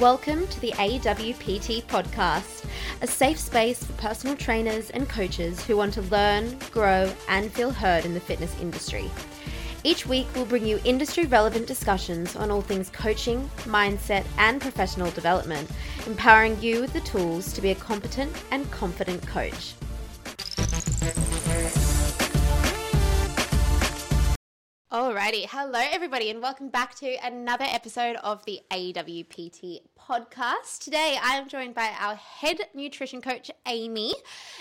Welcome to the AWPT podcast, a safe space for personal trainers and coaches who want to learn, grow, and feel heard in the fitness industry. Each week, we'll bring you industry relevant discussions on all things coaching, mindset, and professional development, empowering you with the tools to be a competent and confident coach. Alrighty, hello everybody, and welcome back to another episode of the AWPT podcast. Today I am joined by our head nutrition coach, Amy,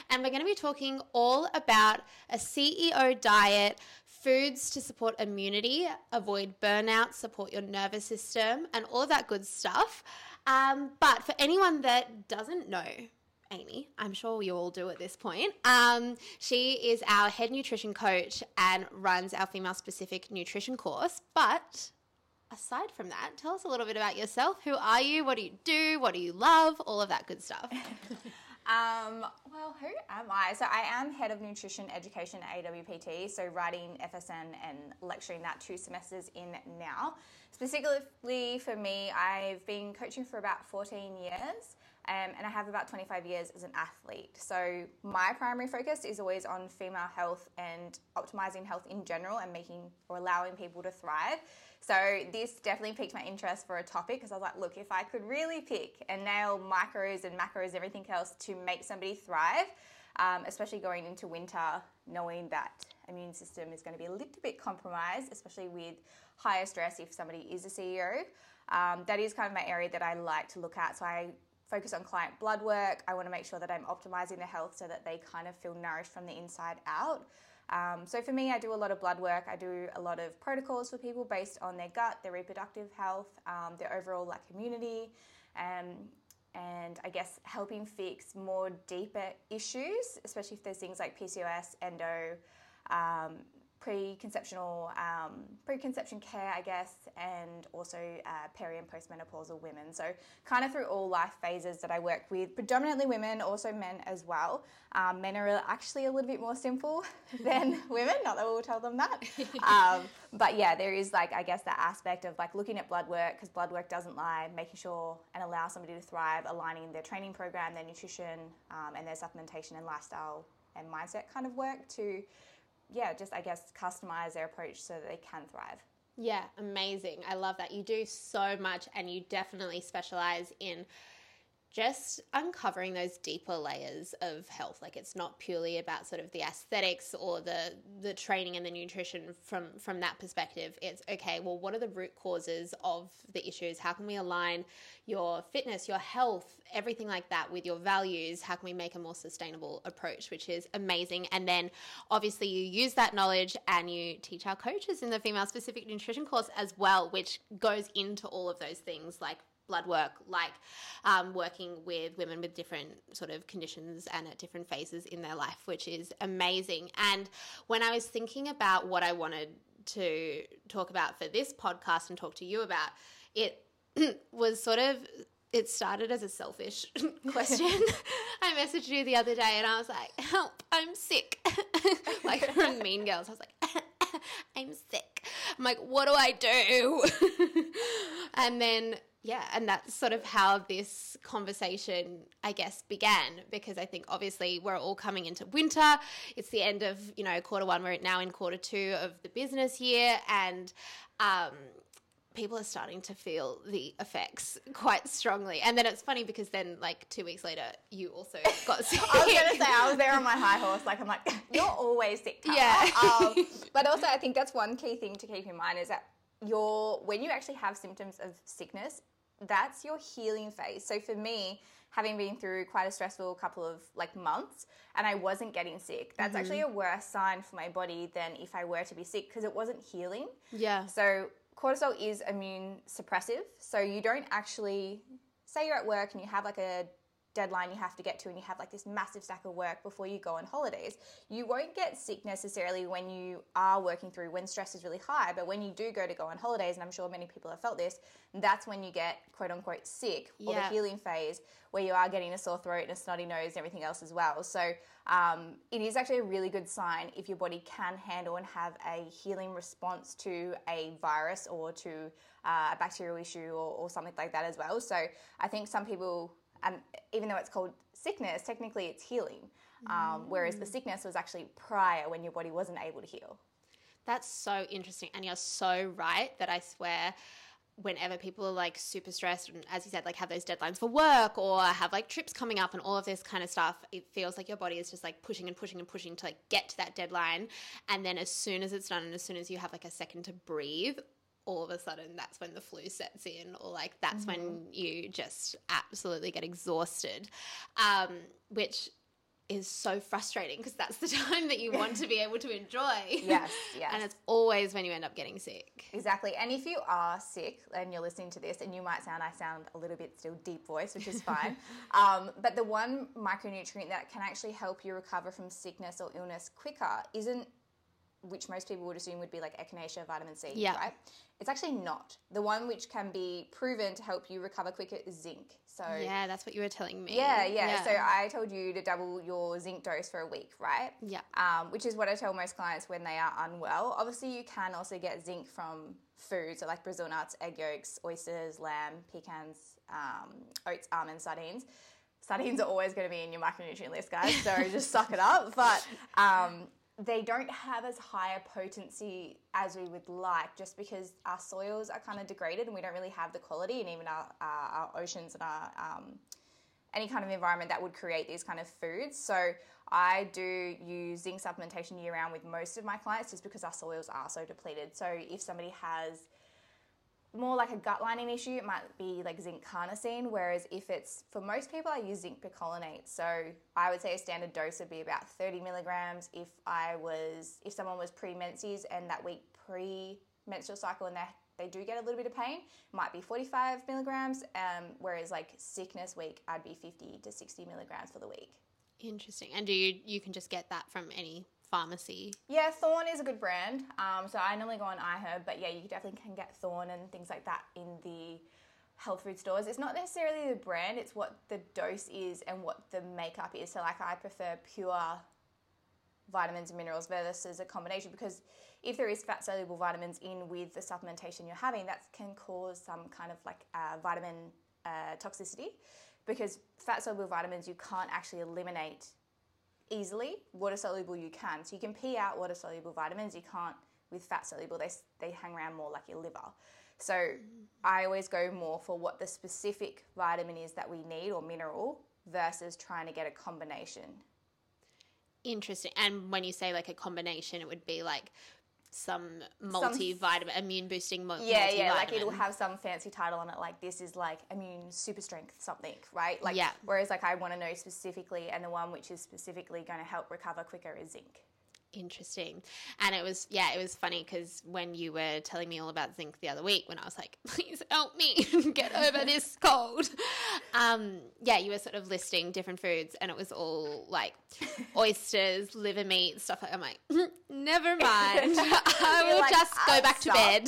and we're going to be talking all about a CEO diet, foods to support immunity, avoid burnout, support your nervous system, and all of that good stuff. Um, but for anyone that doesn't know, Amy. I'm sure you all do at this point. Um, she is our head nutrition coach and runs our female specific nutrition course. But aside from that, tell us a little bit about yourself. Who are you? What do you do? What do you love? All of that good stuff. Um, well, who am I? So I am head of nutrition education at AWPT, so writing FSN and lecturing that two semesters in now. Specifically for me, I've been coaching for about 14 years. Um, and I have about 25 years as an athlete. So my primary focus is always on female health and optimizing health in general and making or allowing people to thrive. So this definitely piqued my interest for a topic because I was like, look, if I could really pick and nail micros and macros and everything else to make somebody thrive, um, especially going into winter, knowing that immune system is going to be a little bit compromised, especially with higher stress if somebody is a CEO. Um, that is kind of my area that I like to look at. So I focus on client blood work. I want to make sure that I'm optimizing their health so that they kind of feel nourished from the inside out. Um, so for me, I do a lot of blood work. I do a lot of protocols for people based on their gut, their reproductive health, um, their overall like immunity, um, and I guess helping fix more deeper issues, especially if there's things like PCOS, endo, um, preconceptional um, preconception care, I guess, and also uh, peri and postmenopausal women. So kind of through all life phases that I work with, predominantly women, also men as well. Um, men are actually a little bit more simple than women. Not that we'll tell them that, um, but yeah, there is like I guess that aspect of like looking at blood work because blood work doesn't lie, making sure and allow somebody to thrive, aligning their training program, their nutrition, um, and their supplementation and lifestyle and mindset kind of work to yeah, just I guess customize their approach so that they can thrive. Yeah, amazing. I love that. You do so much and you definitely specialize in just uncovering those deeper layers of health. Like it's not purely about sort of the aesthetics or the the training and the nutrition from from that perspective. It's okay well what are the root causes of the issues? How can we align your fitness your health everything like that with your values? How can we make a more sustainable approach which is amazing? And then obviously you use that knowledge and you teach our coaches in the female specific nutrition course as well which goes into all of those things like blood work, like um, working with women with different sort of conditions and at different phases in their life, which is amazing. And when I was thinking about what I wanted to talk about for this podcast and talk to you about, it was sort of it started as a selfish question. I messaged you the other day and I was like, help, I'm sick. like from Mean Girls. I was like, I'm sick. I'm like, what do I do? and then yeah, and that's sort of how this conversation, I guess, began because I think obviously we're all coming into winter. It's the end of, you know, quarter one. We're now in quarter two of the business year and, um, people are starting to feel the effects quite strongly. And then it's funny because then, like two weeks later, you also got sick. I was gonna say I was there on my high horse. Like I'm like, you're always sick. Tara. Yeah. Um, but also, I think that's one key thing to keep in mind is that you're when you actually have symptoms of sickness, that's your healing phase. So for me, having been through quite a stressful couple of like months and I wasn't getting sick, that's mm-hmm. actually a worse sign for my body than if I were to be sick because it wasn't healing. Yeah. So cortisol is immune suppressive. So you don't actually say you're at work and you have like a deadline you have to get to and you have like this massive stack of work before you go on holidays. You won't get sick necessarily when you are working through when stress is really high, but when you do go to go on holidays, and I'm sure many people have felt this, that's when you get quote unquote sick or Yeah. the healing phase where you are getting a sore throat and a snotty nose and everything else as well. So um, it is actually a really good sign if your body can handle and have a healing response to a virus or to uh, a bacterial issue or, or something like that as well. So I think some people, um, even though it's called sickness, technically it's healing. Um, whereas the sickness was actually prior when your body wasn't able to heal. That's so interesting. And you're so right that I swear whenever people are like super stressed and as you said like have those deadlines for work or have like trips coming up and all of this kind of stuff it feels like your body is just like pushing and pushing and pushing to like get to that deadline and then as soon as it's done and as soon as you have like a second to breathe all of a sudden that's when the flu sets in or like that's when you just absolutely get exhausted um, which is so frustrating because that's the time that you want to be able to enjoy Yes, yes. and it's always when you end up getting sick. Exactly. And if you are sick and you're listening to this, and you might sound, I sound a little bit still deep voice, which is fine. um, but the one micronutrient that can actually help you recover from sickness or illness quicker isn't, which most people would assume would be like echinacea, vitamin C, Yeah. right? It's actually not. The one which can be proven to help you recover quicker is zinc. So Yeah, that's what you were telling me. yeah, yeah. So I told you to double your zinc dose for a week, right? Yeah. Um, which is what I tell most clients when they are unwell. Obviously, you can also get zinc from food, so like Brazil nuts, egg yolks, oysters, lamb, pecans, um, oats, almonds, sardines. Sardines are always going to be in your micronutrient list, guys. So just suck it up. But um, they don't have as high a potency as we would like, just because our soils are kind of degraded and we don't really have the quality, and even our, our, our oceans and our um, any kind of environment that would create these kind of foods. So I do use zinc supplementation year round with most of my clients just because our soils are so depleted. So if somebody has more like a gut lining issue, it might be like zinc carnosine. Whereas if it's for most people, I use zinc picolinate. So I would say a standard dose would be about 30 milligrams. If I was, if someone was pre-menses and that week pre-menstrual cycle and they they do get a little bit of pain, might be 45 milligrams. Um, whereas like sickness week, I'd be 50 to 60 milligrams for the week. Interesting. And do you you can just get that from any pharmacy? Yeah, Thorne is a good brand. Um, so I normally go on iHerb, but yeah, you definitely can get Thorne and things like that in the health food stores. It's not necessarily the brand, it's what the dose is and what the makeup is. So like I prefer pure vitamins and minerals versus a combination because if there is fat soluble vitamins in with the supplementation you're having, that can cause some kind of like uh, vitamin uh, toxicity because fat soluble vitamins you can't actually eliminate easily. Water soluble you can. So you can pee out water soluble vitamins. You can't with fat soluble. They they hang around more like your liver. So I always go more for what the specific vitamin is that we need or mineral versus trying to get a combination. Interesting. And when you say like a combination, it would be like some multivitamin, immune boosting mul- Yeah, multivitamin. yeah, like it'll have some fancy title on it, like this is like immune super strength something, right? Like, Yeah. Whereas, like, I want to know specifically, and the one which is specifically going to help recover quicker is zinc. Interesting. And it was, yeah, it was funny because when you were telling me all about zinc the other week, when I was like, please help me get over this cold, um, yeah, you were sort of listing different foods and it was all like oysters, liver meat, stuff like I'm like, never mind. I will like, just go "I'll back to bed.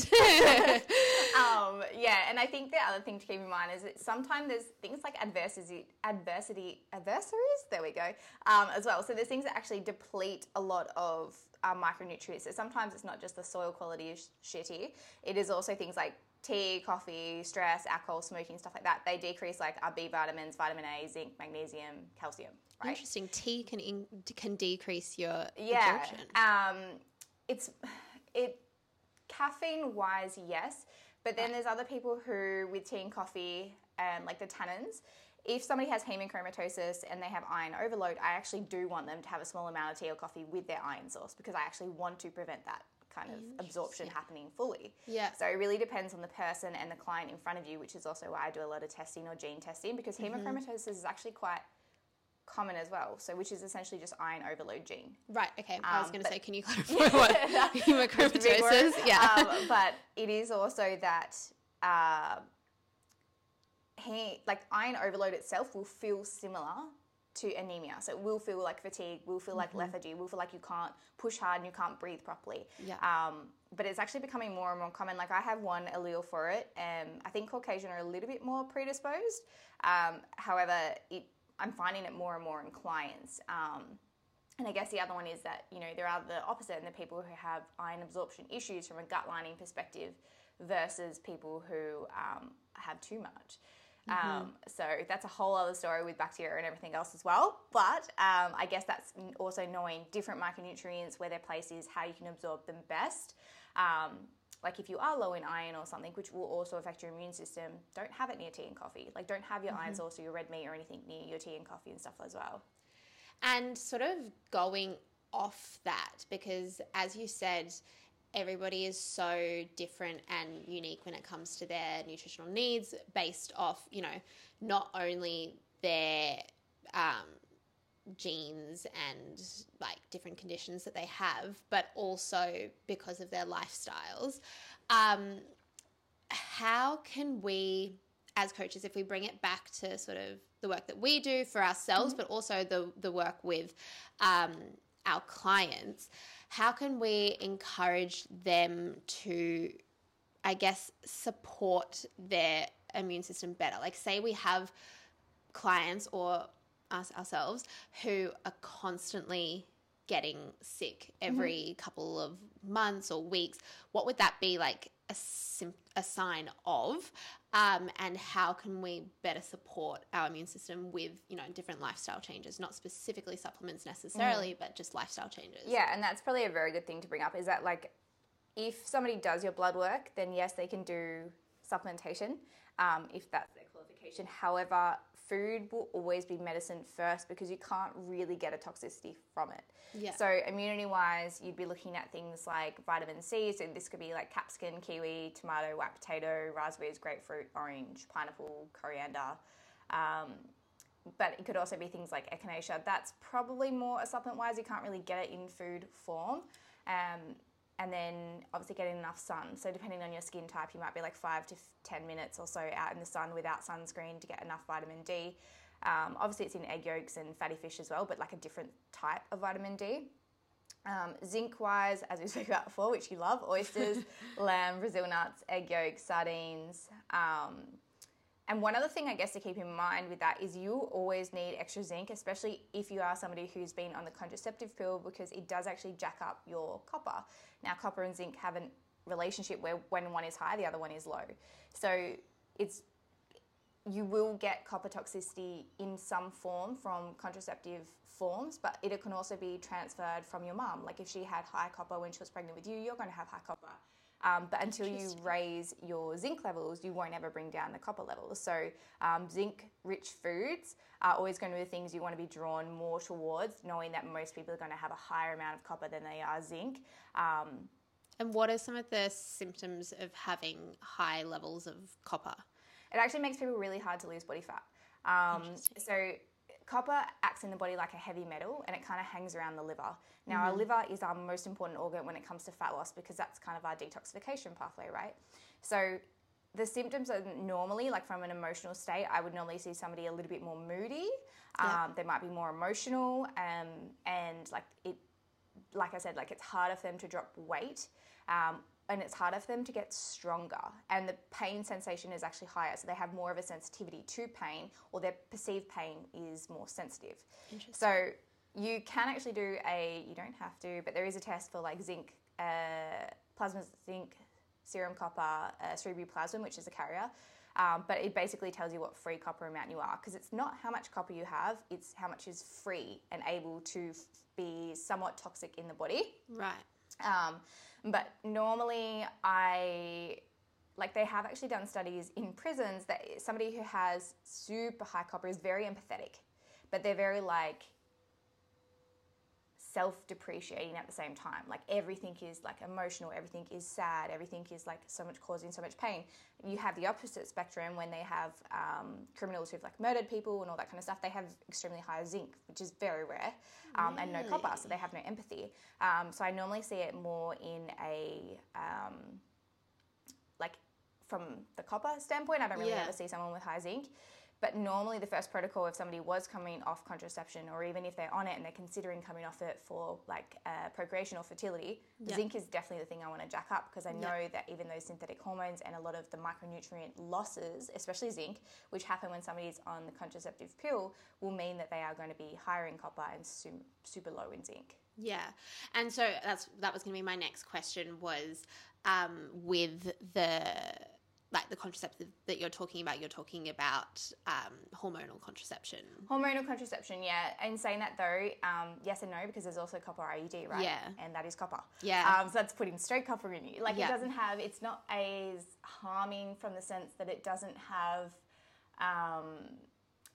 um, yeah, and I think the other thing to keep in mind is that sometimes there's things like adversity, adversity, adversaries. There we go, um, as well. So there's things that actually deplete a lot of um, micronutrients. So sometimes it's not just the soil quality is shitty. It is also things like tea, coffee, stress, alcohol, smoking, stuff like that. They decrease like our B vitamins, vitamin A, zinc, magnesium, calcium. Right? Interesting. Tea can in, can decrease your Yeah. absorption. Um, it's it caffeine wise, yes, but then there's other people who with tea and coffee and like the tannins. If somebody has hemochromatosis and they have iron overload, I actually do want them to have a small amount of tea or coffee with their iron source because I actually want to prevent that kind of absorption happening fully. Yeah. So it really depends on the person and the client in front of you, which is also why I do a lot of testing or gene testing because hemochromatosis is actually quite common as well. So which is essentially just iron overload gene. Right. Okay. I was Um, going to say, can you clarify what hemochromatosis? Yeah. Um, but it is also that uh, he like iron overload itself will feel similar to anemia. So it will feel like fatigue, will feel like lethargy, will feel like you can't push hard and you can't breathe properly. Yeah. Um, but it's actually becoming more and more common. Like I have one allele for it, and I think Caucasian are a little bit more predisposed. Um, however, it, I'm finding it more and more in clients. Um, and I guess the other one is that you know there are the opposite, and the people who have iron absorption issues from a gut lining perspective, versus people who um, have too much. Um, so that's a whole other story with bacteria and everything else as well. But um, I guess that's also knowing different micronutrients, where their place is, how you can absorb them best. Um, like if you are low in iron or something, which will also affect your immune system, don't have it near tea and coffee. Like don't have your iron source or your red meat or anything near your tea and coffee and stuff as well. And sort of going off that, because as you said, everybody is so different and unique when it comes to their nutritional needs based off, you know, not only their um, genes and like different conditions that they have, but also because of their lifestyles. Um, how can we, as coaches, if we bring it back to sort of the work that we do for ourselves, but also the, the work with um, our clients, how can we encourage them to, I guess, support their immune system better? Like, say we have clients or us ourselves who are constantly getting sick every mm-hmm. couple of months or weeks, what would that be like a, sim- a sign of? Um, and how can we better support our immune system with you know different lifestyle changes, not specifically supplements necessarily, but just lifestyle changes? Yeah, and that's probably a very good thing to bring up is that like if somebody does your blood work, then yes, they can do supplementation um, if that's their qualification. However, food will always be medicine first because you can't really get a toxicity from it. Yeah. So immunity wise, you'd be looking at things like vitamin C. So this could be like capsicum, kiwi, tomato, white potato, raspberries, grapefruit, orange, pineapple, coriander. Um, but it could also be things like echinacea. That's probably more a supplement wise. You can't really get it in food form. Um, and then obviously getting enough sun. So depending on your skin type, you might be like five to ten minutes or so out in the sun without sunscreen to get enough vitamin D. Um, obviously, it's in egg yolks and fatty fish as well, but like a different type of vitamin D. Um, zinc wise, as we spoke about before, which you love oysters, lamb, Brazil nuts, egg yolks, sardines. Um, and one other thing I guess to keep in mind with that is you always need extra zinc, especially if you are somebody who's been on the contraceptive pill, because it does actually jack up your copper. Now, copper and zinc have a relationship where when one is high, the other one is low. So it's you will get copper toxicity in some form from contraceptive forms, but it can also be transferred from your mum. Like if she had high copper when she was pregnant with you, you're going to have high copper. Um, but until you raise your zinc levels, you won't ever bring down the copper levels. So, um, zinc rich foods are always going to be the things you want to be drawn more towards, knowing that most people are going to have a higher amount of copper than they are zinc. Um, And what are some of the symptoms of having high levels of copper? it actually makes people really hard to lose body fat. Um, so copper acts in the body like a heavy metal and it kind of hangs around the liver. Now our liver is our most important organ when it comes to fat loss because that's kind of our detoxification pathway, right? So the symptoms are normally like from an emotional state. I would normally see somebody a little bit more moody. Yeah. Um, they might be more emotional, um, and like it, like I said, like it's harder for them to drop weight, um, and it's harder for them to get stronger. And the pain sensation is actually higher, so they have more of a sensitivity to pain, or their perceived pain is more sensitive. Interesting. So you can actually do a, you don't have to, but there is a test for like zinc, uh, plasma zinc, serum copper, uh, ceruloplasmin, which is a carrier. Um, but it basically tells you what free copper amount you are because it's not how much copper you have, it's how much is free and able to f- be somewhat toxic in the body. Right. Um, but normally, I like they have actually done studies in prisons that somebody who has super high copper is very empathetic, but they're very like self-depreciating at the same time. Like everything is like emotional, everything is sad, everything is like so much causing so much pain. You have the opposite spectrum when they have um, criminals who've like murdered people and all that kind of stuff. They have extremely high zinc, which is very rare, um, and no copper, so they have no empathy. Um, so I normally see it more in a um, like from the copper standpoint. I don't really Yeah. ever see someone with high zinc. But normally, the first protocol, if somebody was coming off contraception, or even if they're on it and they're considering coming off it for like uh, procreation or fertility, Yeah. zinc is definitely the thing I want to jack up because I know that even those synthetic hormones and a lot of the micronutrient losses, especially zinc, which happen when somebody's on the contraceptive pill, will mean that they are going to be higher in copper and super low in zinc. Yeah, and so that's that was going to be my next question was um, with the like the contraceptive that you're talking about. You're talking about um, hormonal contraception. Hormonal contraception, yeah. In saying that though, um, yes and no, because there's also copper IUD, right? Yeah. And that is copper. Yeah. Um, so that's putting straight copper in you. Like Yeah. it doesn't have, it's not as harming from the sense that it doesn't have um,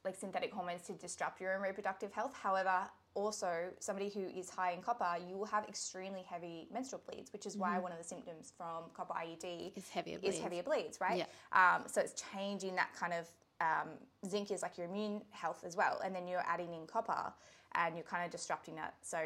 like synthetic hormones to disrupt your own reproductive health. However, also somebody who is high in copper, you will have extremely heavy menstrual bleeds, which is why one of the symptoms from copper IUD Is heavier is bleeds. heavier bleeds, right? Yeah. Um, so it's changing that kind of um, zinc is like your immune health as well, and then you're adding in copper, and you're kind of disrupting that. So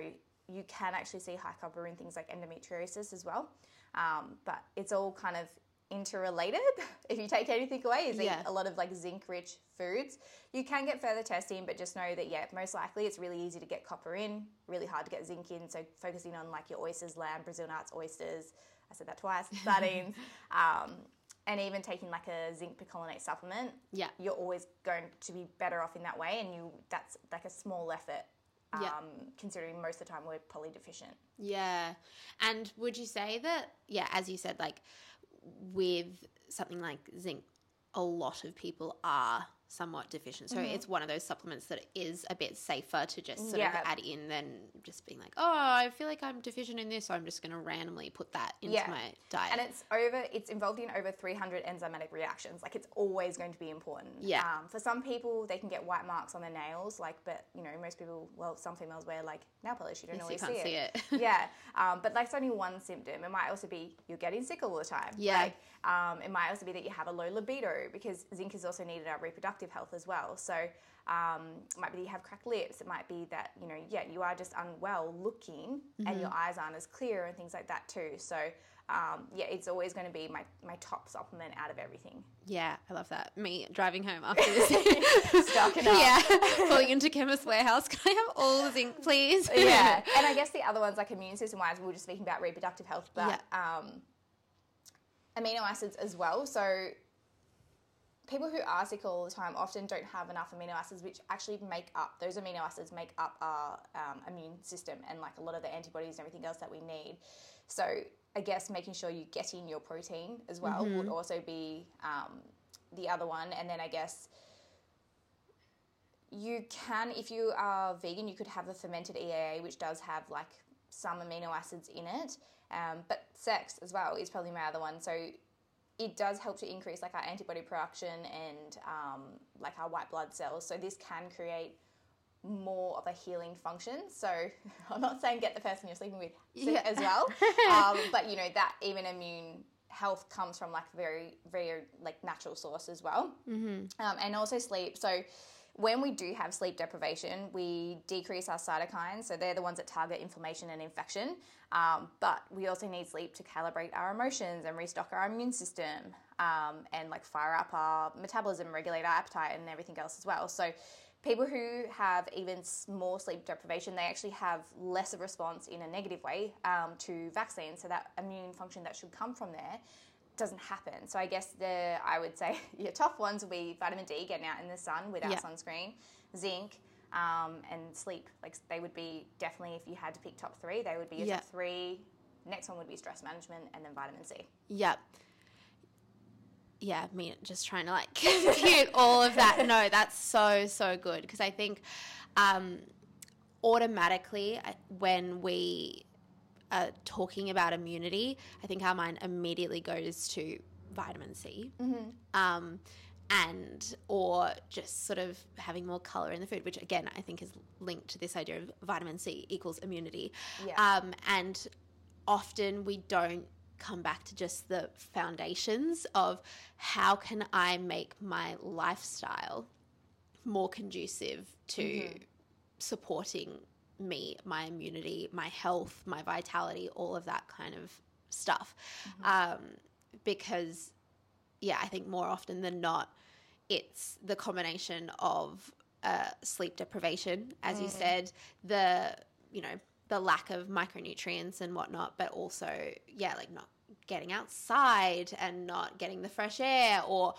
you can actually see high copper in things like endometriosis as well. Um, but it's all kind of interrelated. if you take anything away, is eat a lot of like zinc-rich foods. You can get further testing, but just know that yeah, most likely it's really easy to get copper in, really hard to get zinc in. So focusing on like your oysters, lamb, Brazil nuts, oysters. I said that twice. Sardines. um, and even taking like a zinc picolinate supplement, Yeah. you're always going to be better off in that way. And you that's like a small effort, um, Yeah. considering most of the time we're poly deficient. Yeah. And would you say that, yeah, as you said, like with something like zinc, a lot of people are somewhat deficient. So it's one of those supplements that is a bit safer to just sort Yeah. of add in than just being like, oh, I feel like I'm deficient in this, so I'm just going to randomly put that into Yeah. my diet. And it's over. It's involved in over 300 enzymatic reactions. Like it's always going to be important. Yeah. Um, for some people, they can get white marks on their nails. Like, but you know, most people. Well, some females wear like nail polish. You don't Yes, you always see see it. it. yeah. Um, but that's only one symptom. It might also be you're getting sick all the time. Yeah. Like, um, it might also be that you have a low libido because zinc is also needed in our reproductive health as well. So um, it might be that you have cracked lips. It might be that you know, yeah, you are just unwell looking, and your eyes aren't as clear and things like that too. So um, yeah, it's always going to be my, my top supplement out of everything. yeah, I love that. Me driving home after this. Stocking up. yeah. Pulling into Chemist Warehouse. Can I have all the zinc, please? yeah, and I guess the other ones, like immune system wise, we were just speaking about reproductive health, but um, amino acids as well. So people who are sick all the time often don't have enough amino acids, which actually make up those amino acids make up our um, immune system and like a lot of the antibodies and everything else that we need. So I guess making sure you're getting your protein as well would also be um, the other one, and then I guess you can, if you are vegan, you could have the fermented EAA, which does have like some amino acids in it. Um, but sex as well is probably my other one. So it does help to increase like our antibody production and um, like our white blood cells. So this can create more of a healing function. So I'm not saying get the person you're sleeping with Yeah. as well, um, but you know that even immune health comes from like very very like natural source as well, mm-hmm. um, and also sleep. So when we do have sleep deprivation, we decrease our cytokines. So they're the ones that target inflammation and infection. Um, but we also need sleep to calibrate our emotions and restock our immune system um, and like fire up our metabolism, regulate our appetite, and everything else as well. So people who have even more sleep deprivation, they actually have less of a response in a negative way um, to vaccines. So that immune function that should come from there doesn't happen. So I guess the I would say your tough ones will be vitamin D, getting out in the sun without Yeah. sunscreen, zinc, um, and sleep. Like they would be definitely if you had to pick top three, they would be your Yeah. top three. Next one would be stress management, and then vitamin C. Yep. Yeah, me just trying to like compute all of that. No, that's so so good because I think um, automatically when we are talking about immunity, I think our mind immediately goes to vitamin C. Um, and or just sort of having more color in the food, which again I think is linked to this idea of vitamin C equals immunity. Yeah. Um, and often we don't come back to just the foundations of how can I make my lifestyle more conducive to supporting me, my immunity, my health, my vitality, all of that kind of stuff. Um, because yeah, I think more often than not, it's the combination of uh, sleep deprivation, as you said, the you know the lack of micronutrients and whatnot, but also yeah, like not getting outside and not getting the fresh air or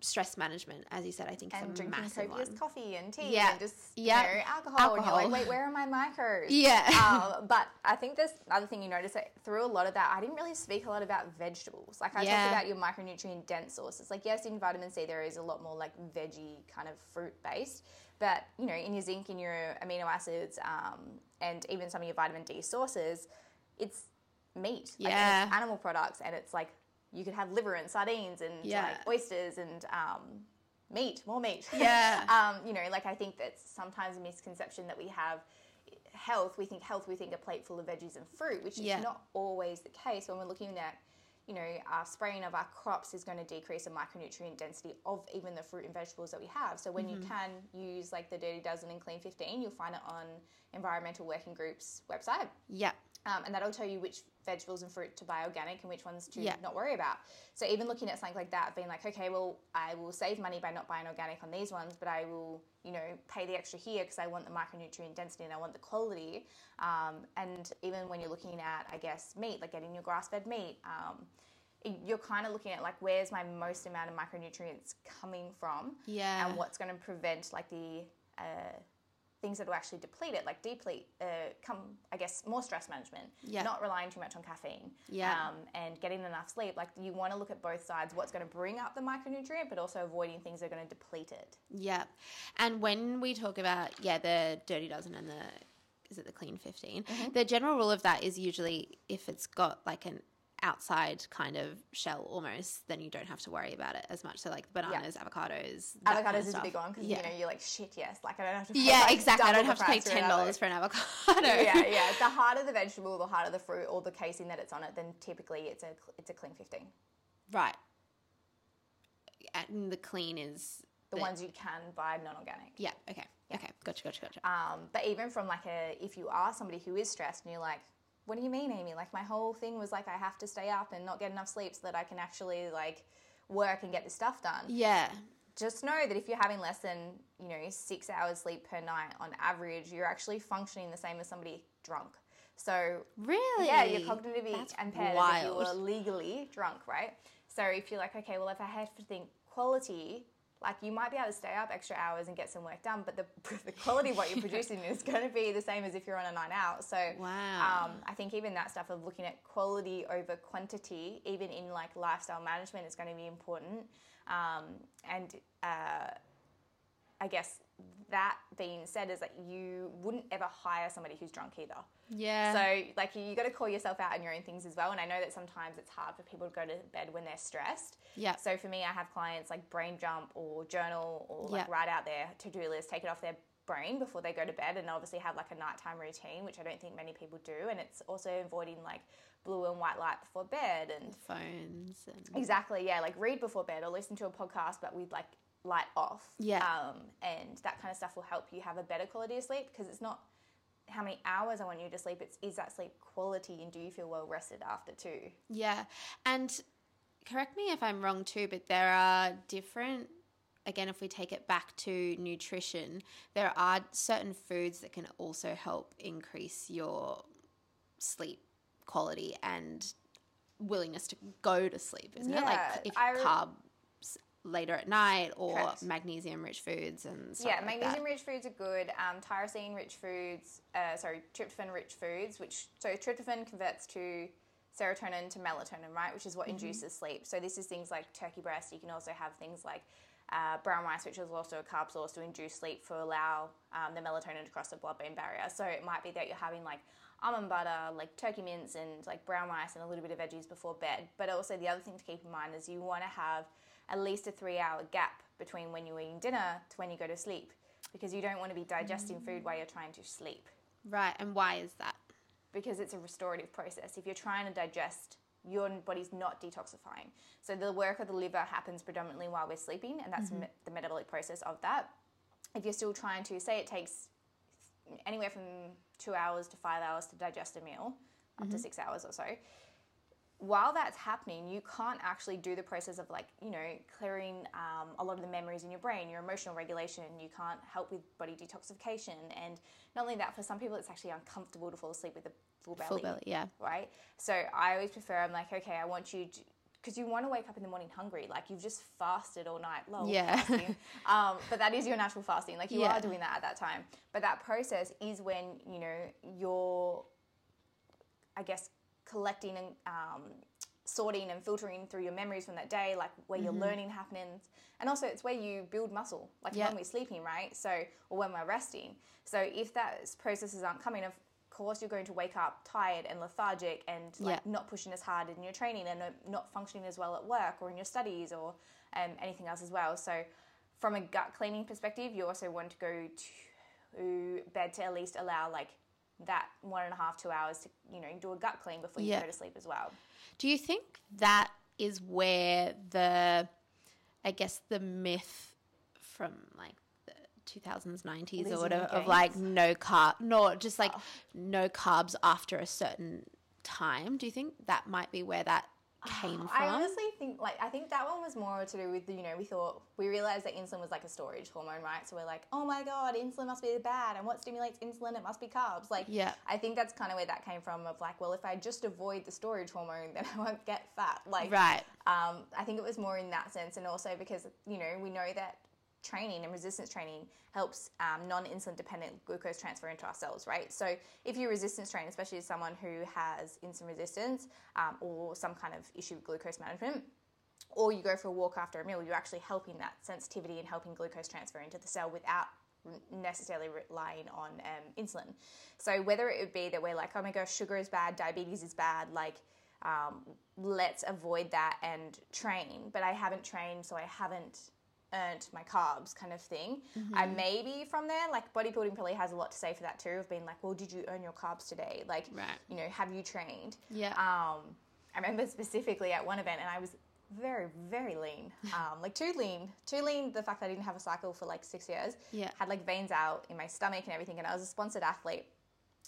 stress management, as you said, I think and is a drinking massive copious one. coffee and tea Yeah. and just Yeah. you know, alcohol, and Alcohol. you're like, wait, where are my macros? Yeah. um, but I think there's another thing you notice that through a lot of that, I didn't really speak a lot about vegetables. Like I Yeah. talked about your micronutrient dense sources. Like yes, in vitamin C there is a lot more like veggie kind of fruit based, but you know in your zinc, in your amino acids, um, and even some of your vitamin D sources, it's meat. Like, Yeah. it's animal products, and it's like you could have liver and sardines and Yeah. like oysters and um, meat, more meat. Yeah. um, you know, like I think that's sometimes a misconception that we have health. We think health, we think a plate full of veggies and fruit, which Yeah. is not always the case when we're looking at, you know, our spraying of our crops is going to decrease the micronutrient density of even the fruit and vegetables that we have. So when you can use like the Dirty Dozen and Clean 15, you'll find it on Environmental Working Group's website. Yeah. Um, and that'll tell you which vegetables and fruit to buy organic and which ones to Yeah. not worry about. So even looking at something like that, being like, okay, well, I will save money by not buying organic on these ones, but I will, you know, pay the extra here because I want the micronutrient density and I want the quality. Um, and even when you're looking at, I guess, meat, like getting your grass-fed meat, um, you're kind of looking at like where's my most amount of micronutrients coming from Yeah. and what's going to prevent like the uh, things that will actually deplete it, like deplete, uh, come, I guess, more stress management, Yeah. not relying too much on caffeine, Yeah. um, and getting enough sleep. Like you want to look at both sides, what's going to bring up the micronutrient, but also avoiding things that are going to deplete it. Yeah. And when we talk about, yeah, the dirty dozen and the, is it the clean 15? Mm-hmm. The general rule of that is usually if it's got like an outside kind of shell almost, then you don't have to worry about it as much. So like bananas, avocados. Avocados kind of is a big one because Yeah. you know you're like shit. Yes, like I don't have to. Pay, Yeah, like, exactly. I don't have to pay price for an ten dollars for an avocado. yeah, yeah. The harder the vegetable, the harder the fruit, or the casing that it's on it, then typically it's a it's a clean fifteen. Right. And the clean is The ones you can buy non-organic. yeah. Okay. Okay. Gotcha. Gotcha. Gotcha. Um, but even from like a, if you are somebody who is stressed and you're like, what do you mean, Amy? Like my whole thing was like I have to stay up and not get enough sleep so that I can actually like work and get this stuff done. yeah. Just know that if you're having less than you know six hours sleep per night on average, you're actually functioning the same as somebody drunk. So Really? yeah, you're cognitively That's impaired as if you wild. were legally drunk, right? So if you're like, okay, well, if I have to think quality, like you might be able to stay up extra hours and get some work done, but the, the quality of what you're producing is going to be the same as if you're on a night out. So Wow. um, I think even that stuff of looking at quality over quantity, even in like lifestyle management, is going to be important. Um, and uh, I guess that being said, is that you wouldn't ever hire somebody who's drunk either. Yeah. So like you, got to call yourself out on your own things as well. And I know that sometimes it's hard for people to go to bed when they're stressed. Yeah. So for me, I have clients like brain jump or journal or like Yeah. write out their to do list, take it off their brain before they go to bed, and obviously have like a nighttime routine, which I don't think many people do. And it's also avoiding like blue and white light before bed and phones and Exactly, yeah. Like read before bed or listen to a podcast, but with like light off. Yeah. Um, and that kind of stuff will help you have a better quality of sleep because it's not how many hours I want you to sleep. It's is that sleep quality and do you feel well rested after too? Yeah. And correct me if I'm wrong too, but there are different again if we take it back to nutrition, there are certain foods that can also help increase your sleep quality and willingness to go to sleep, isn't it? Like if I carbs later at night or Correct. magnesium rich foods and stuff yeah, like magnesium-rich foods are good. Um, tyrosine rich foods, uh, sorry, tryptophan rich foods, which so tryptophan converts to serotonin to melatonin, right, which is what Mm-hmm. induces sleep. So this is things like turkey breast. You can also have things like uh, brown rice, which is also a carb source to induce sleep to allow um, the melatonin to cross the blood-brain barrier. So it might be that you're having like almond butter, like turkey mince, and like brown rice and a little bit of veggies before bed. But also the other thing to keep in mind is you want to have at least a three-hour gap between when you're eating dinner to when you go to sleep, because you don't want to be digesting food while you're trying to sleep Right. And why is that? because it's a restorative process. If you're trying to digest, your body's not detoxifying. So the work of the liver happens predominantly while we're sleeping, and that's mm-hmm. me- the metabolic process of that. If you're still trying to, say it takes anywhere from two hours to five hours to digest a meal, up to mm-hmm. six hours or so. While that's happening, you can't actually do the process of like, you know, clearing um, a lot of the memories in your brain, your emotional regulation. You can't help with body detoxification. And not only that, for some people, it's actually uncomfortable to fall asleep with a full belly. Full belly, yeah. Right? So I always prefer, I'm like, okay, I want you to, because you want to wake up in the morning hungry, like you've just fasted all night. long. Yeah. um, but that is your natural fasting. Like you Yeah. are doing that at that time. But that process is when you know you're, I guess, collecting and um, sorting and filtering through your memories from that day, like where your learning happens, and also it's where you build muscle, like Mm-hmm. When we're sleeping, right? So or when we're resting. So if those processes aren't coming, of course you're going to wake up tired and lethargic and like Yeah. not pushing as hard in your training and not functioning as well at work or in your studies or um, anything else as well. So from a gut cleaning perspective, you also want to go to bed to at least allow like that one and a half, two hours to, you know, do a gut clean before you Yeah. go to sleep as well. Do you think that is where the, I guess, the myth from like the 2000s, 90s Lizzie or whatever of like no carb, no, just like Oh. no carbs after a certain time? Do you think that might be where that came from? I honestly think like I think that one was more to do with you know we thought we realized that insulin was like a storage hormone, right? So we're like, oh my god, insulin must be bad, and what stimulates insulin? It must be carbs. Like, Yeah. I think that's kind of where that came from. Of like, well, if I just avoid the storage hormone, then I won't get fat. Like, Right. Um, I think it was more in that sense, and also because you know we know that training and resistance training helps um, non-insulin dependent glucose transfer into our cells, right? So if you resistance train, especially as someone who has insulin resistance um, or some kind of issue with glucose management, or you go for a walk after a meal, you're actually helping that sensitivity and helping glucose transfer into the cell without necessarily relying on um, insulin. So whether it would be that we're like, oh my gosh, sugar is bad, diabetes is bad, like um, let's avoid that and train. But I haven't trained, so I haven't earned my carbs kind of thing. I maybe from there, like bodybuilding probably has a lot to say for that too, of being like, well, did you earn your carbs today? Like, Right. you know, have you trained? Yeah. Um, I remember specifically at one event, and I was very, very lean, um, like too lean, too lean. The fact that I didn't have a cycle for like six years, Yeah. had like veins out in my stomach and everything, and I was a sponsored athlete,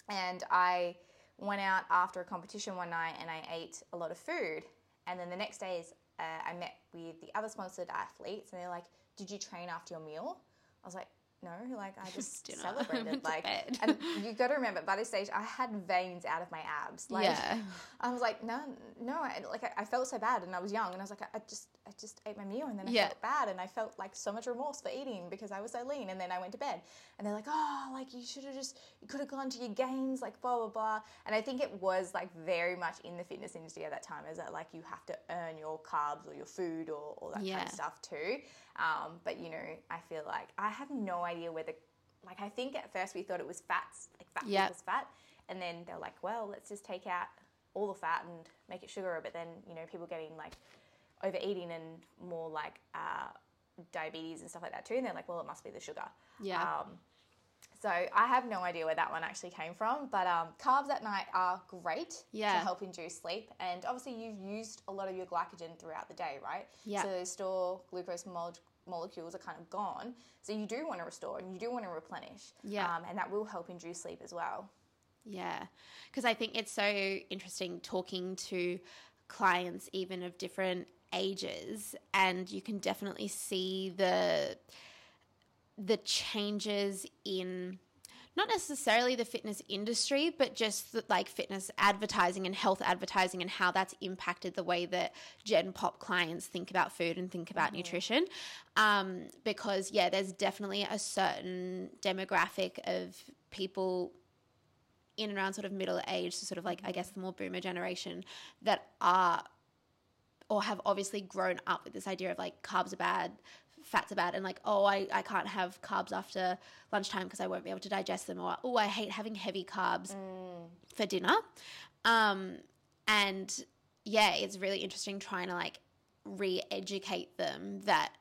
and I went out after a competition one night and I ate a lot of food, and then the next day is uh, I met with the other sponsored athletes, and they're like, "Did you train after your meal?" I was like. No, like I just Dinner. celebrated. Like, and you got to remember, by this stage, I had veins out of my abs. Like, Yeah. I was like, no, no, I, like I, I felt so bad, and I was young, and I was like, I, I just, I just ate my meal, and then I Yeah. felt bad, and I felt like so much remorse for eating because I was so lean, and then I went to bed, and they're like, oh, like you should have just, you could have gone to your gains, like blah blah blah, and I think it was like very much in the fitness industry at that time, is that like you have to earn your carbs or your food or all that kind of stuff too, um, but you know, I feel like I have no idea whether, like I think at first we thought it was fats, like fat Yep. equals fat, and then they're like, well, let's just take out all the fat and make it sugar. But then you know, people getting like overeating and more like uh, diabetes and stuff like that too, and they're like, well, it must be the sugar. Yeah. Um, so I have no idea where that one actually came from, but um, carbs at night are great Yeah. to help induce sleep, and obviously you've used a lot of your glycogen throughout the day, right? Yeah. So store glucose mole- molecules are kind of gone, so you do want to restore and you do want to replenish. Yeah. Um, and that will help induce sleep as well. Yeah, because I think it's so interesting talking to clients, even of different ages, and you can definitely see the the changes in not necessarily the fitness industry, but just the, like fitness advertising and health advertising and how that's impacted the way that Gen Pop clients think about food and think about nutrition. Um, because, yeah, there's definitely a certain demographic of people in and around sort of middle age, so sort of like, I guess, the more boomer generation that are or have obviously grown up with this idea of like carbs are bad, fats are bad, and like, oh, I, I can't have carbs after lunchtime because I won't be able to digest them, or oh, I hate having heavy carbs for dinner. Um, and yeah, it's really interesting trying to like re educate them that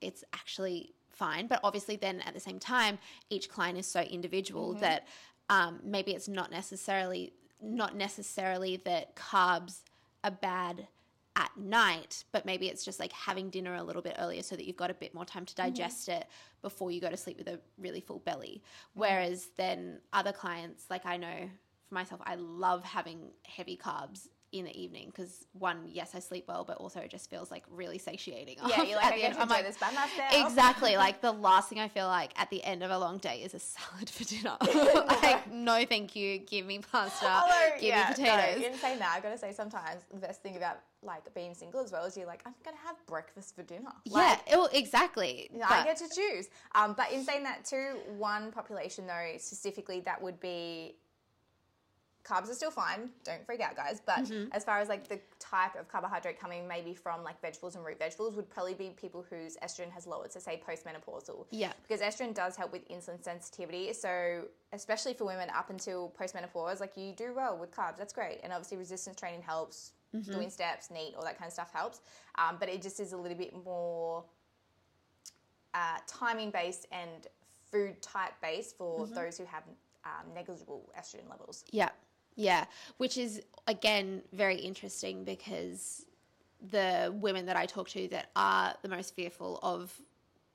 it's actually fine. But obviously, then at the same time, each client is so individual that um, maybe it's not necessarily not necessarily that carbs are bad at night, but maybe it's just like having dinner a little bit earlier so that you've got a bit more time to mm-hmm. digest it before you go to sleep with a really full belly. Mm-hmm. Whereas then other clients, like I know for myself, I love having heavy carbs in the evening because one, yes, I sleep well, but also it just feels like really satiating. Yeah, you're like, I the get end. to I'm like, this by myself. exactly. Like the last thing I feel like at the end of a long day is a salad for dinner. like, no, thank you. Give me pasta. Although, give yeah, me potatoes. No, in saying that, I gotta say sometimes the best thing about like being single as well is you're like, I'm gonna have breakfast for dinner. Like, yeah, it- exactly. you know, I get to choose. Um, but in saying that, too, one population though specifically that would be carbs are still fine. Don't freak out, guys. But Mm-hmm. as far as like the type of carbohydrate coming maybe from like vegetables and root vegetables would probably be people whose estrogen has lowered. So say postmenopausal. Yeah. Because estrogen does help with insulin sensitivity. So especially for women up until postmenopause, like you do well with carbs. That's great. And obviously resistance training helps. Mm-hmm. Doing steps, neat, all that kind of stuff helps. Um, but it just is a little bit more uh, timing based and food type based for Mm-hmm. those who have um, negligible estrogen levels. Yeah. Yeah. Which is, again, very interesting because the women that I talk to that are the most fearful of,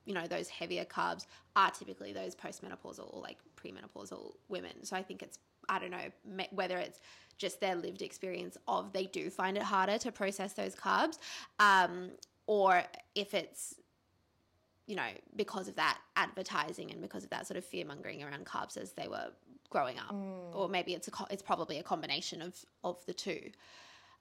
you know, those heavier carbs are typically those postmenopausal or like premenopausal women. So I think it's, I don't know, whether it's just their lived experience of they do find it harder to process those carbs, um, or if it's you know, because of that advertising and because of that sort of fear mongering around carbs as they were growing up, or maybe it's a co- it's probably a combination of of the two.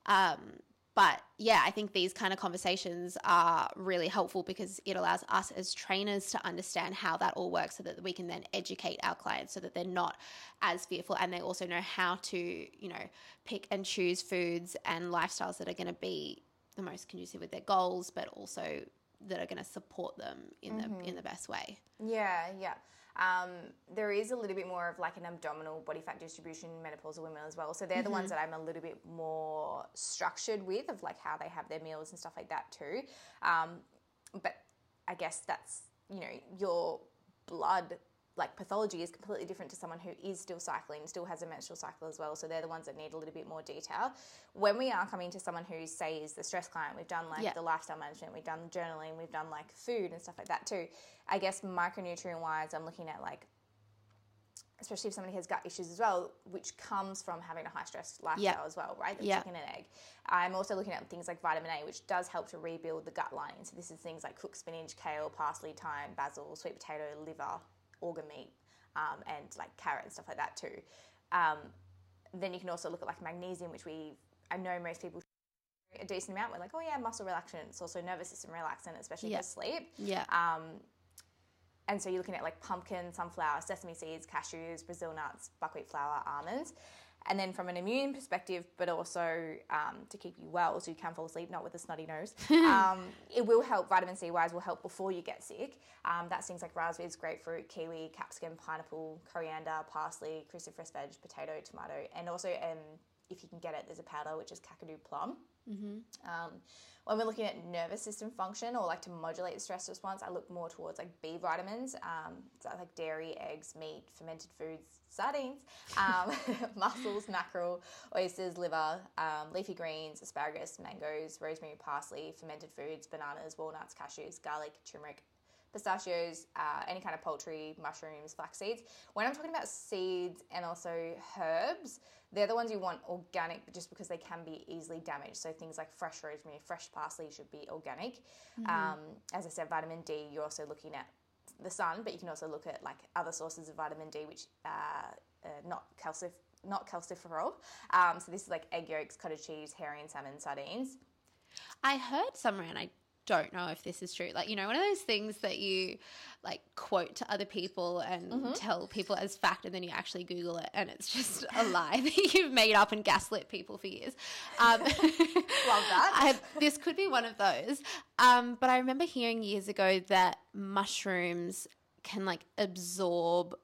Um, but yeah, I think these kind of conversations are really helpful because it allows us as trainers to understand how that all works so that we can then educate our clients so that they're not as fearful and they also know how to, you know, pick and choose foods and lifestyles that are going to be the most conducive with their goals, but also that are going to support them in the in the best way. Yeah, yeah. Um, there is a little bit more of like an abdominal body fat distribution in menopausal women as well. So they're the ones that I'm a little bit more structured with of like how they have their meals and stuff like that too. Um, but I guess that's you know your blood like pathology is completely different to someone who is still cycling, still has a menstrual cycle as well. So they're the ones that need a little bit more detail. When we are coming to someone who say is the stress client, we've done like Yeah. the lifestyle management, we've done journaling, we've done like food and stuff like that too. I guess micronutrient wise, I'm looking at like especially if somebody has gut issues as well, which comes from having a high stress lifestyle as well, right? The Yeah. chicken and egg. I'm also looking at things like vitamin A, which does help to rebuild the gut lining. So this is things like cooked spinach, kale, parsley, thyme, basil, sweet potato, liver, organ meat, um, and like carrot and stuff like that too. Um, then you can also look at like magnesium, which we I know most people a decent amount. We're like, oh yeah, muscle relaxant. It's also nervous system relaxant, especially for sleep. Yeah. Um, and so you're looking at like pumpkin, sunflower, sesame seeds, cashews, Brazil nuts, buckwheat flour, almonds. And then from an immune perspective, but also um, to keep you well so you can fall asleep, not with a snotty nose, um, it will help, vitamin C wise, will help before you get sick. Um, that's things like raspberries, grapefruit, kiwi, capsicum, pineapple, coriander, parsley, cruciferous veg, potato, tomato, and also um, if you can get it, there's a powder which is kakadu plum. Um, when we're looking at nervous system function or like to modulate the stress response, I look more towards like B vitamins, um, so like dairy, eggs, meat, fermented foods, sardines, um, mussels, mackerel, oysters, liver, um, leafy greens, asparagus, mangoes, rosemary, parsley, fermented foods, bananas, walnuts, cashews, garlic, turmeric, pistachios, uh, any kind of poultry, mushrooms, flax seeds. When I'm talking about seeds and also herbs, they're the ones you want organic just because they can be easily damaged. So things like fresh rosemary, fresh parsley should be organic. Um, as I said, vitamin D, you're also looking at the sun, but you can also look at like other sources of vitamin D, which uh, uh, not calcif- not calciferol. Um, so this is like egg yolks, cottage cheese, herring, salmon, sardines. I heard somewhere, and I don't know if this is true. Like, you know, one of those things that you like quote to other people and Mm-hmm. tell people as fact, and then you actually Google it, and it's just a lie that you've made up and gaslit people for years. Um, Love that. I, this could be one of those. Um, but I remember hearing years ago that mushrooms can like absorb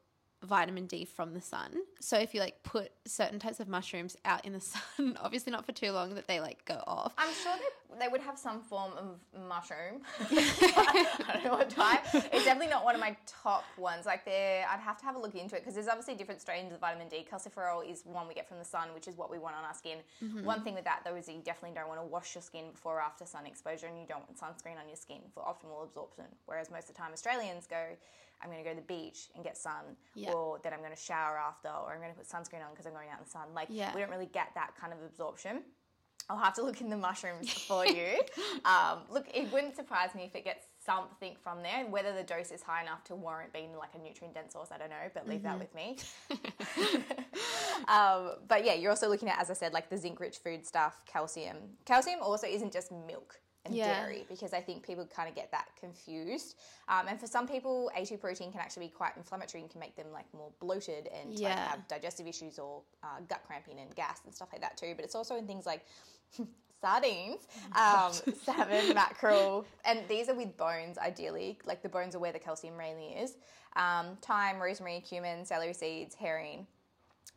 vitamin D from the sun. So if you like put certain types of mushrooms out in the sun, obviously not for too long that they like go off. I'm sure they, they would have some form of mushroom. I don't know what type. It's definitely not one of my top ones. Like there, I'd have to have a look into it because there's obviously different strains of vitamin D. Calciferol is one we get from the sun, which is what we want on our skin. Mm-hmm. One thing with that though is you definitely don't want to wash your skin before or after sun exposure, and you don't want sunscreen on your skin for optimal absorption. Whereas most of the time Australians go, I'm going to go to the beach and get sun, Yeah. or then I'm going to shower after, or I'm going to put sunscreen on because I'm going out in the sun. Like Yeah. we don't really get that kind of absorption. I'll have to look in the mushrooms for you. Um, look, it wouldn't surprise me if it gets something from there. Whether the dose is high enough to warrant being like a nutrient dense source, I don't know, but leave that with me. um, but yeah, you're also looking at, as I said, like the zinc rich food stuff, calcium. Calcium also isn't just milk and Yeah. dairy because I think people kind of get that confused. Um, and for some people, A2 protein can actually be quite inflammatory and can make them like more bloated and like have digestive issues or uh, gut cramping and gas and stuff like that too. But it's also in things like sardines, um, salmon, mackerel, and these are with bones ideally. Like the bones are where the calcium mainly is. Um, thyme, rosemary, cumin, celery seeds, herring,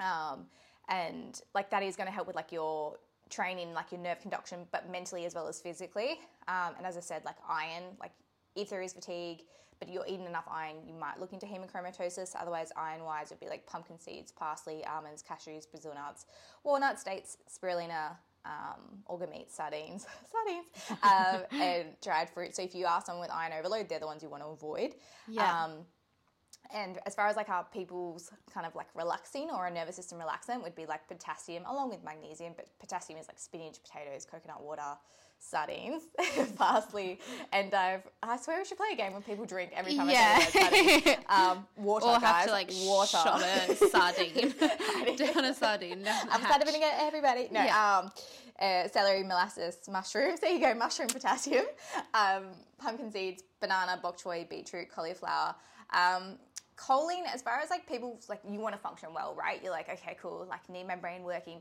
um, and like that is going to help with like your training, like your nerve conduction, but mentally as well as physically. Um, and as I said, like iron, like if there is fatigue, but you're eating enough iron, you might look into hemochromatosis. Otherwise, iron wise, would be like pumpkin seeds, parsley, almonds, cashews, Brazil nuts, walnuts, dates, spirulina. Um, organ meat, sardines, sardines, um, and dried fruit. So if you are someone with iron overload, they're the ones you want to avoid. Yeah. Um, and as far as like how people's kind of like relaxing or a nervous system relaxant would be like potassium along with magnesium, but potassium is like spinach, potatoes, coconut water, sardines, parsley, and I've, I swear we should play a game when people drink every time Yeah. I say the word. Um, water, or guys, have to like water. shot a sardine down a sardine. down I'm to get everybody. No, Yeah. um, uh, celery, molasses, mushrooms. There you go, mushroom potassium. Um, pumpkin seeds, banana, bok choy, beetroot, cauliflower. Um, choline, as far as like people like you want to function well, right? You're like, okay, cool. Like need my brain working.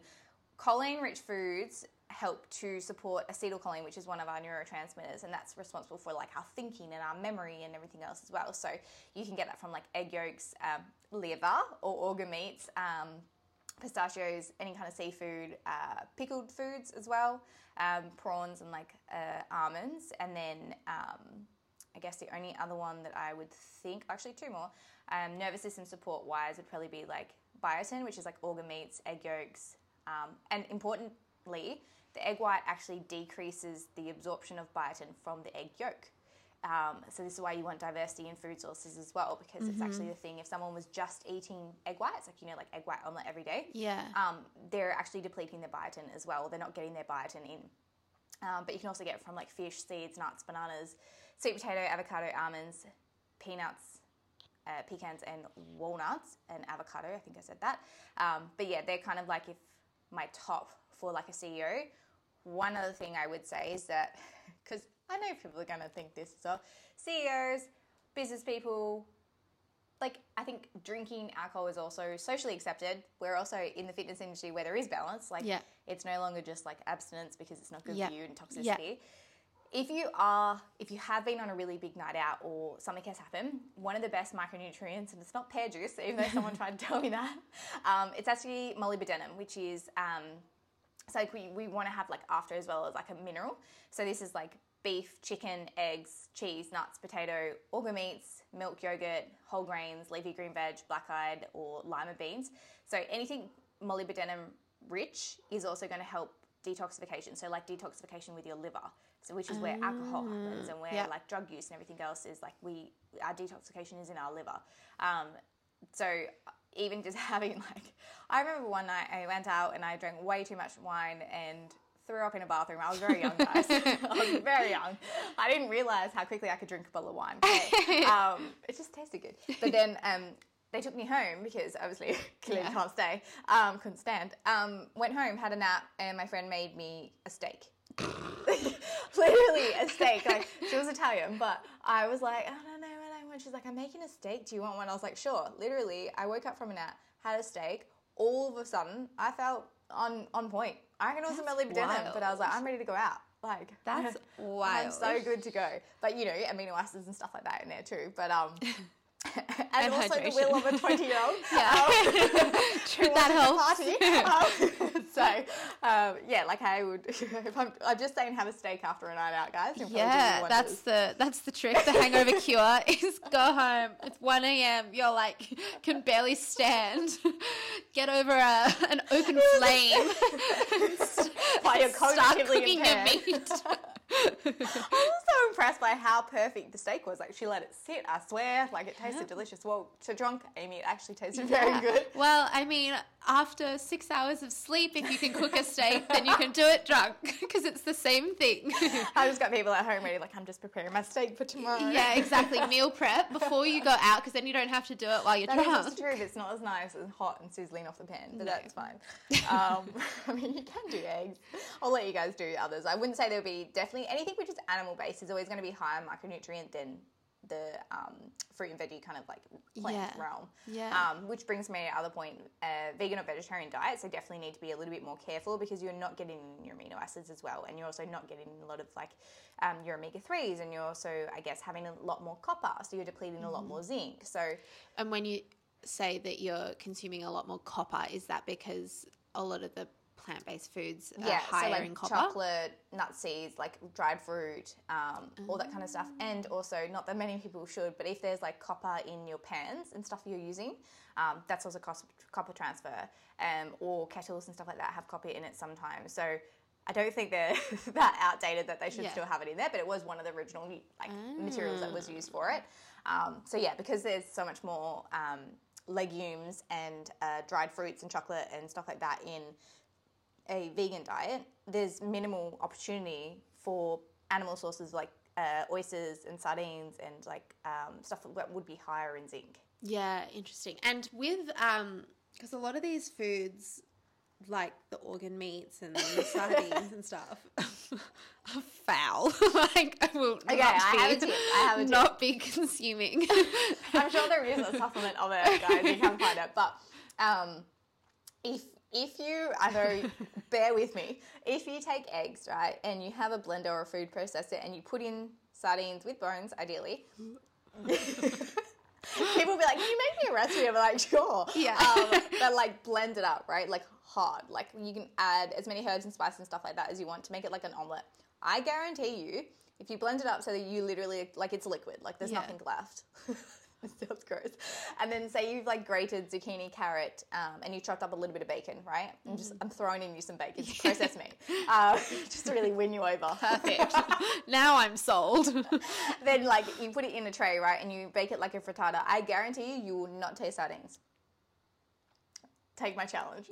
Choline-rich foods help to support acetylcholine, which is one of our neurotransmitters, and that's responsible for like our thinking and our memory and everything else as well. So you can get that from like egg yolks, um, liver, or organ meats. Um, pistachios, any kind of seafood, uh, pickled foods as well, um, prawns and like uh, almonds, and then um, I guess the only other one that I would think, actually two more, um, nervous system support wise would probably be like biotin, which is like organ meats, egg yolks, um, and importantly, the egg white actually decreases the absorption of biotin from the egg yolk. Um, so this is why you want diversity in food sources as well, because it's actually the thing. If someone was just eating egg whites, like you know, like egg white omelet every day, Yeah. um, they're actually depleting their biotin as well. They're not getting their biotin in. Um, but you can also get it from like fish, seeds, nuts, bananas, sweet potato, avocado, almonds, peanuts, uh, pecans, and walnuts, and avocado. I think I said that. Um, but yeah, they're kind of like if my top for like a CEO. One other thing I would say is that because I know people are going to think this as well. CEOs, business people, like I think drinking alcohol is also socially accepted. We're also in the fitness industry where there is balance. Like Yeah. it's no longer just like abstinence because it's not good Yeah. for you and toxicity. Yeah. If you are, if you have been on a really big night out or something has happened, one of the best micronutrients, and it's not pear juice, even though someone tried to tell me that, um, it's actually molybdenum, which is um, so like we, we want to have like after as well as like a mineral. So this is like beef, chicken, eggs, cheese, nuts, potato, organ meats, milk, yogurt, whole grains, leafy green veg, black eyed or lima beans. So anything molybdenum rich is also going to help detoxification. So like detoxification with your liver. So which is where alcohol happens and where yeah. like drug use and everything else is like we our detoxification is in our liver. Um, so even just having like I remember one night I went out and I drank way too much wine and threw up in a bathroom. I was very young, guys. I was very young. I didn't realize how quickly I could drink a bottle of wine. Okay. Um, it just tasted good. But then um, they took me home because obviously clearly Yeah. can't stay. Um, couldn't stand. Um, went home, had a nap, and my friend made me a steak. Literally a steak. Like she was Italian, but I was like, I don't know what I want. She's like, I'm making a steak. Do you want one? I was like, sure. Literally, I woke up from a nap, had a steak. All of a sudden, I felt on on point. I reckon it was a That's molybdenum, but I was like. I'm ready to go out. Like That's why I'm so good to go. But you know, amino acids and stuff like that in there too. But um. and, And also the will of a 20 year old. Yeah. True, That helps. Party. Um, so, um, yeah, like I would, if I'm, I'm just saying have a steak after a night out, guys. It'll probably do you Yeah, that's the that's the trick. The hangover cure is go home. It's one a.m. You're like can barely stand. Get over a, an open flame. Why you're Start cognitively cooking your impaired. Meat. I'm so impressed by how perfect the steak was. Like she let it sit. I swear, like it tasted delicious. Well, to drunk Amy, it actually tasted very good. Well, I mean, after six hours of sleep, if you can cook a steak, then you can do it drunk because it's the same thing. I just got people at home ready. Like I'm just preparing my steak for tomorrow. yeah, exactly. Meal prep before you go out because then you don't have to do it while you're That drunk. also true, but it's not as nice and hot and sizzling off the pan, but No. that's fine. Um, I mean, you can do eggs. I'll let you guys do others. I wouldn't say there would be definitely anything which is animal based is always going to be higher micronutrient than the um, fruit and veggie kind of like plant Yeah. realm. Yeah. Um, which brings me to the other point: uh, vegan or vegetarian diets. They definitely need to be a little bit more careful because you're not getting your amino acids as well, and you're also not getting a lot of like um, your omega threes, and you're also, I guess, having a lot more copper, so you're depleting a Mm-hmm. lot more zinc. So And when you say that you're consuming a lot more copper, is that because a lot of the plant-based foods are yeah, higher so like in copper? chocolate, nut seeds, like dried fruit, um, all that kind of stuff. Mm. And also, not that many people should, but if there's like copper in your pans and stuff you're using, um, that's also cost, copper transfer. Um, or kettles and stuff like that have copper in it sometimes. So I don't think they're that outdated that they should Yeah. still have it in there, but it was one of the original like materials that was used for it. Um, so yeah, because there's so much more um, legumes and uh, dried fruits and chocolate and stuff like that in a vegan diet, there's minimal opportunity for animal sources like uh, oysters and sardines and like um, stuff that would be higher in zinc. Yeah, interesting. And with um, because a lot of these foods, like the organ meats and the sardines and stuff, are foul. like I will Okay, not I be, have a tip. I have a tip. not be consuming. I'm sure there is a supplement of it, guys. You can find it. But um, if if you, I know, bear with me. If you take eggs, right, and you have a blender or a food processor, and you put in sardines with bones, ideally. People will be like, "Can you make me a recipe?" I'm like, "Sure." Yeah. Um, but like, blend it up, right? Like hard. Like you can add as many herbs and spices and stuff like that as you want to make it like an omelet. I guarantee you, if you blend it up so that you literally like it's liquid, like there's Yeah. nothing left. sounds gross. And then say you've like grated zucchini, carrot, um, and you chopped up a little bit of bacon, right? I'm just I'm throwing in you some bacon, to process meat, uh, just to really win you over. Perfect. now I'm sold. then like you put it in a tray, right, and you bake it like a frittata. I guarantee you, you will not taste sardines. Take my challenge.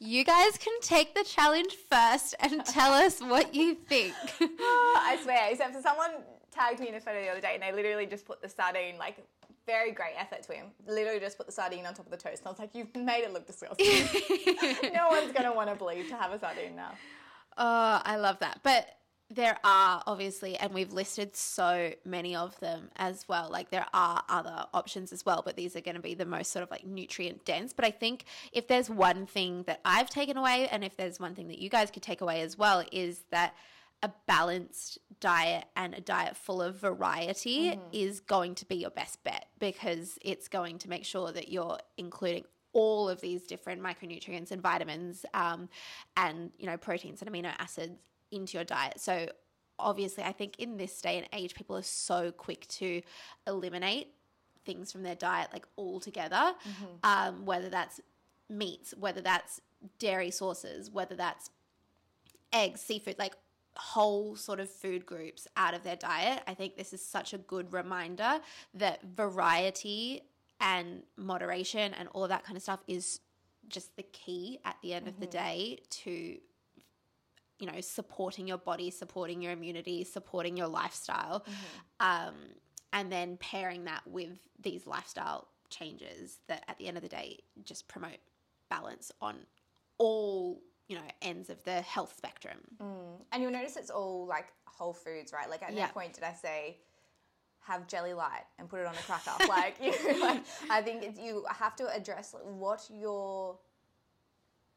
you guys can take the challenge first and tell us what you think. I swear, except for someone tagged me in a photo the other day and they literally just put the sardine, like, very great effort to him. Literally just put the sardine on top of the toast. And I was like, you've made it look disgusting. no one's going to want to believe to have a sardine now. Oh, I love that. But there are obviously, and we've listed so many of them as well. Like there are other options as well, but these are going to be the most sort of like nutrient dense. But I think if there's one thing that I've taken away, and if there's one thing that you guys could take away as well, is that a balanced diet and a diet full of variety is going to be your best bet because it's going to make sure that you're including all of these different micronutrients and vitamins um, and you know proteins and amino acids into your diet. So obviously i think in this day and age people are so quick to eliminate things from their diet like altogether um, whether that's meats whether that's dairy sources whether that's eggs seafood like whole sort of food groups out of their diet. I think this is such a good reminder that variety and moderation and all that kind of stuff is just the key at the end of the day to you know supporting your body supporting your immunity supporting your lifestyle. Um, and then pairing that with these lifestyle changes that at the end of the day just promote balance on all you know ends of the health spectrum And you'll notice it's all like whole foods, right? Like at Yeah. no point did I say have jelly light and put it on a cracker. like, you know, like I think it's, you have to address what you're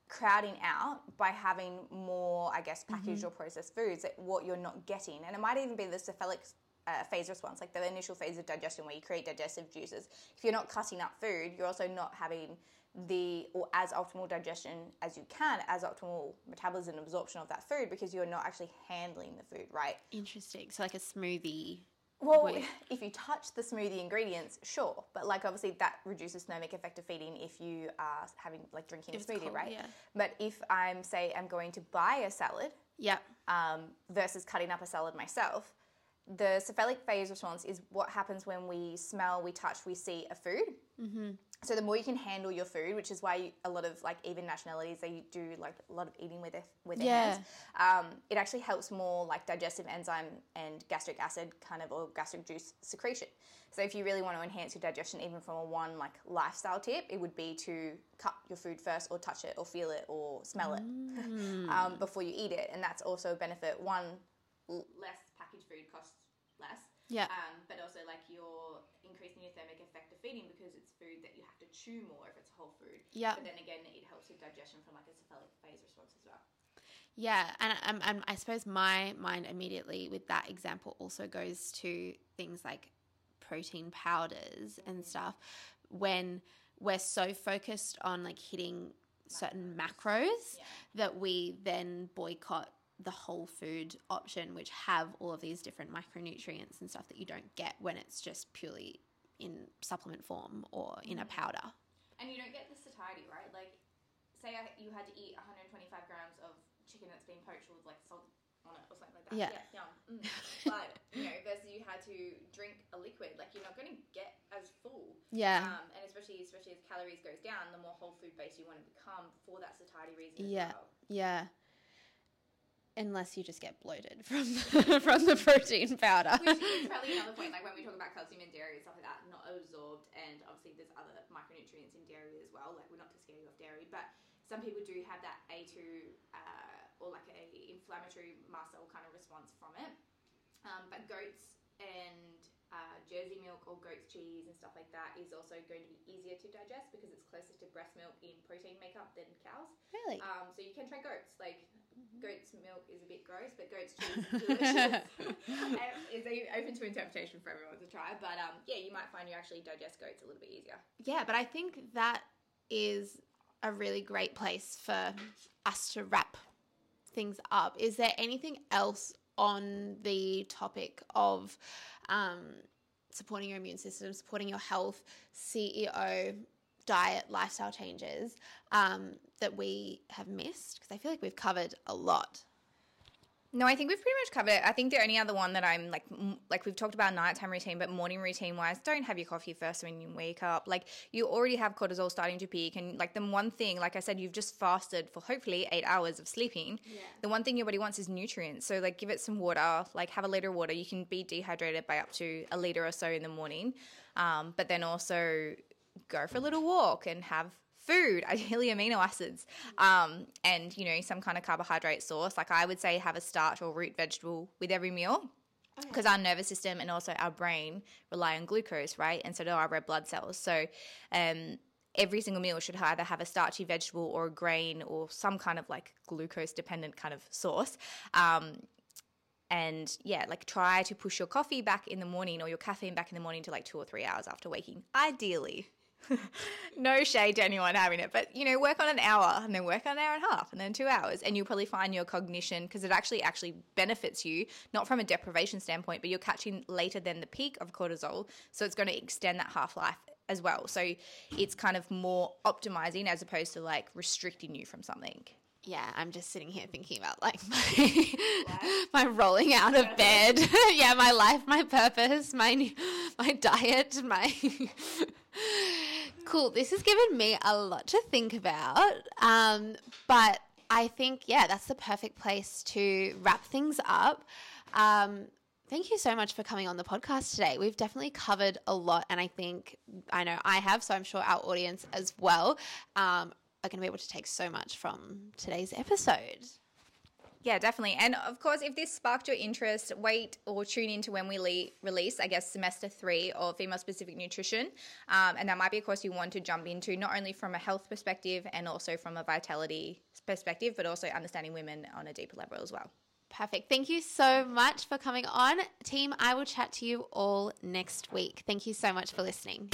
crowding out by having more, I guess, packaged or processed foods. That what you're not getting, and it might even be the cephalic. Uh, phase response, like the initial phase of digestion where you create digestive juices. If you're not cutting up food, you're also not having the or as optimal digestion as you can, as optimal metabolism and absorption of that food because you're not actually handling the food right. interesting so like a smoothie Well, Wait. if you touch the smoothie ingredients, sure, but like obviously that reduces thermic effect of feeding if you are having like drinking If a smoothie, cold, right? yeah. But if I'm say I'm going to buy a salad Yeah. um, versus cutting up a salad myself. The cephalic phase response is what happens when we smell, we touch, we see a food. Mm-hmm. So the more you can handle your food, which is why a lot of like even nationalities they do like a lot of eating with their with their Yeah. hands. Um, it actually helps more like digestive enzyme and gastric acid kind of or gastric juice secretion. So if you really want to enhance your digestion, even from a one like lifestyle tip, it would be to cut your food first, or touch it, or feel it, or smell it um, before you eat it, and that's also a benefit. One, less packaged food costs less. Yeah. Um, but also like your thermic effect of feeding because it's food that you have to chew more if it's whole food. Yeah. But then again, it helps with digestion from like a cephalic phase response as well. Yeah, and I suppose my mind immediately with that example also goes to things like protein powders and mm-hmm. stuff. When we're so focused on like hitting certain macros that we then boycott the whole food option, which have all of these different micronutrients and stuff that you don't get when it's just purely in supplement form or in a powder. And you don't get the satiety, right? Like, say I, you had to eat 125 grams of chicken that's been poached with like salt on it or something like that. Yeah. yum. Mm. but you know, versus you had to drink a liquid, like you're not going to get as full. Yeah. Um, and especially especially as calories goes down, the more whole food based you want to become for that satiety reason. Yeah. Well. Yeah. Unless you just get bloated from the, from the protein powder. Which is probably another point, like when we talk about calcium in dairy and stuff like that, not absorbed, and obviously there's other micronutrients in dairy as well. Like we're not to scare you off dairy, but some people do have that A2 uh, or like a inflammatory mast cell kind of response from it. Um, but goats and uh, Jersey milk or goat's cheese and stuff like that is also going to be easier to digest because it's closer to breast milk in protein makeup than cows. really? Um, so you can try goats. Like goat's milk is a bit gross, but goat's cheese is delicious. It's open to interpretation for everyone to try. But um, yeah, you might find you actually digest goats a little bit easier. Yeah, but I think that is a really great place for us to wrap things up. Is there anything else on the topic of um, supporting your immune system, supporting your health, CEO, diet, lifestyle changes um, that we have missed? Because I feel like we've covered a lot. No, I think we've pretty much covered it. I think the only other one that I'm like, m- like we've talked about nighttime routine, but morning routine wise, don't have your coffee first when you wake up. Like you already have cortisol starting to peak, and like the one thing, like I said, you've just fasted for hopefully eight hours of sleeping. The one thing your body wants is nutrients. So like give it some water, like have a liter of water. You can be dehydrated by up to a liter or so in the morning, um, but then also go for a little walk and have food, ideally amino acids, um, and you know some kind of carbohydrate source. Like I would say, have a starch or root vegetable with every meal. Because our nervous system and also our brain rely on glucose, right? And so do our red blood cells. So, um, every single meal should either have a starchy vegetable or a grain or some kind of like glucose dependent kind of source. Um, and yeah, like try to push your coffee back in the morning or your caffeine back in the morning to like two or three hours after waking, ideally. no shade to anyone having it, but you know, work on an hour and then work on an hour and a half and then two hours, and you'll probably find your cognition because it actually actually benefits you, not from a deprivation standpoint, but you're catching later than the peak of cortisol, so it's going to extend that half life as well. So it's kind of more optimizing as opposed to like restricting you from something. Yeah, I'm just sitting here thinking about like my my rolling out of bed. yeah, my life, my purpose, my my diet, my Cool. This has given me a lot to think about. Um, but I think yeah, that's the perfect place to wrap things up. Um, Thank you so much for coming on the podcast today. We've definitely covered a lot, and I think I know I have, so I'm sure our audience as well um, are going to be able to take so much from today's episode. Yeah, definitely. And of course, if this sparked your interest, wait or tune into when we le- release, I guess, semester three of female specific nutrition. Um, and that might be a course you want to jump into, not only from a health perspective and also from a vitality perspective, but also understanding women on a deeper level as well. Perfect. Thank you so much for coming on. Team, I will chat to you all next week. Thank you so much for listening.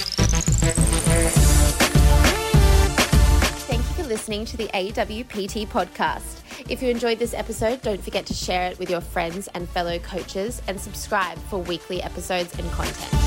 For listening to the AWPT podcast. If you enjoyed this episode, don't forget to share it with your friends and fellow coaches and subscribe for weekly episodes and content.